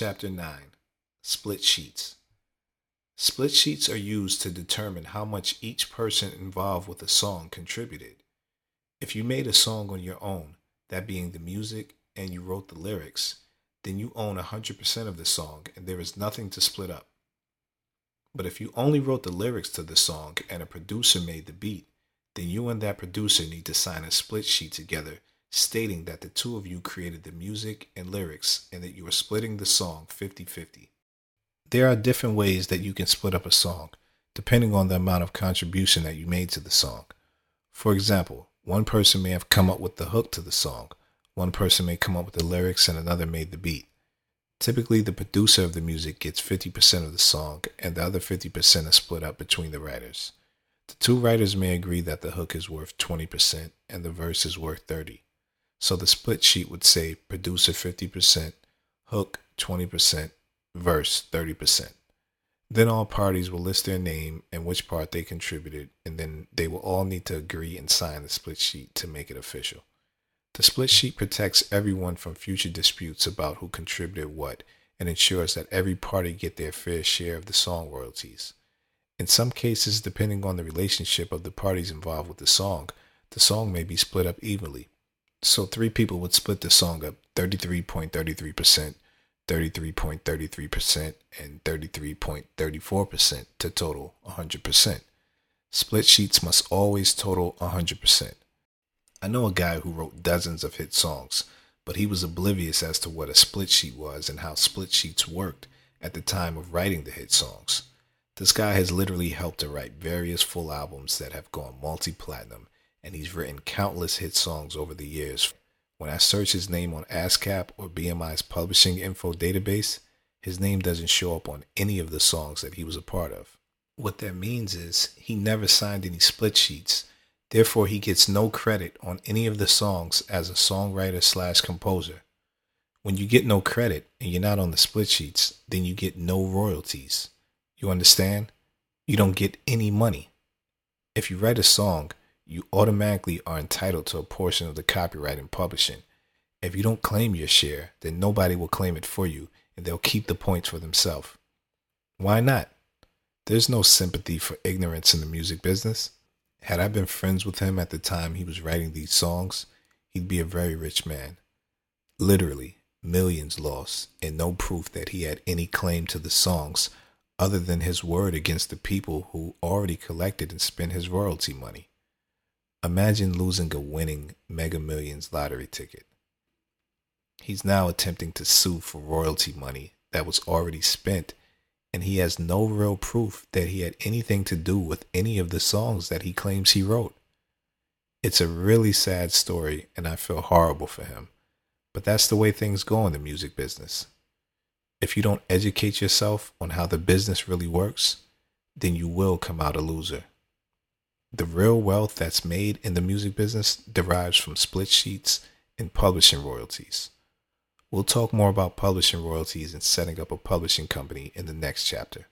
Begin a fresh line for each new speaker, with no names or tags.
Chapter 9 Split Sheets. Split sheets are used to determine how much each person involved with a song contributed. If you made a song on your own, that being the music, and you wrote the lyrics, then you own 100% of the song and there is nothing to split up. But if you only wrote the lyrics to the song and a producer made the beat, then you and that producer need to sign a split sheet together stating that the two of you created the music and lyrics and that you are splitting the song 50 50. There are different ways that you can split up a song, depending on the amount of contribution that you made to the song. For example, one person may have come up with the hook to the song, one person may come up with the lyrics, and another made the beat. Typically, the producer of the music gets 50% of the song, and the other 50% is split up between the writers. The two writers may agree that the hook is worth 20% and the verse is worth 30. So the split sheet would say producer 50%, hook 20%, verse 30%. Then all parties will list their name and which part they contributed, and then they will all need to agree and sign the split sheet to make it official. The split sheet protects everyone from future disputes about who contributed what and ensures that every party get their fair share of the song royalties. In some cases, depending on the relationship of the parties involved with the song, the song may be split up evenly. So three people would split the song up 33.33%, 33.33%, and 33.34% to total 100%. Split sheets must always total 100%. I know a guy who wrote dozens of hit songs, but he was oblivious as to what a split sheet was and how split sheets worked at the time of writing the hit songs. This guy has literally helped to write various full albums that have gone multi platinum and he's written countless hit songs over the years. When I search his name on ASCAP or BMI's publishing info database, his name doesn't show up on any of the songs that he was a part of. What that means is he never signed any split sheets. Therefore, he gets no credit on any of the songs as a songwriter slash composer. When you get no credit and you're not on the split sheets, then you get no royalties. You understand? You don't get any money. If you write a song, you automatically are entitled to a portion of the copyright in publishing. If you don't claim your share, then nobody will claim it for you and they'll keep the points for themselves. Why not? There's no sympathy for ignorance in the music business. Had I been friends with him at the time he was writing these songs, he'd be a very rich man. Literally, millions lost, and no proof that he had any claim to the songs other than his word against the people who already collected and spent his royalty money. Imagine losing a winning Mega Millions lottery ticket. He's now attempting to sue for royalty money that was already spent, and he has no real proof that he had anything to do with any of the songs that he claims he wrote. It's a really sad story, and I feel horrible for him. But that's the way things go in the music business. If you don't educate yourself on how the business really works, then you will come out a loser. The real wealth that's made in the music business derives from split sheets and publishing royalties. We'll talk more about publishing royalties and setting up a publishing company in the next chapter.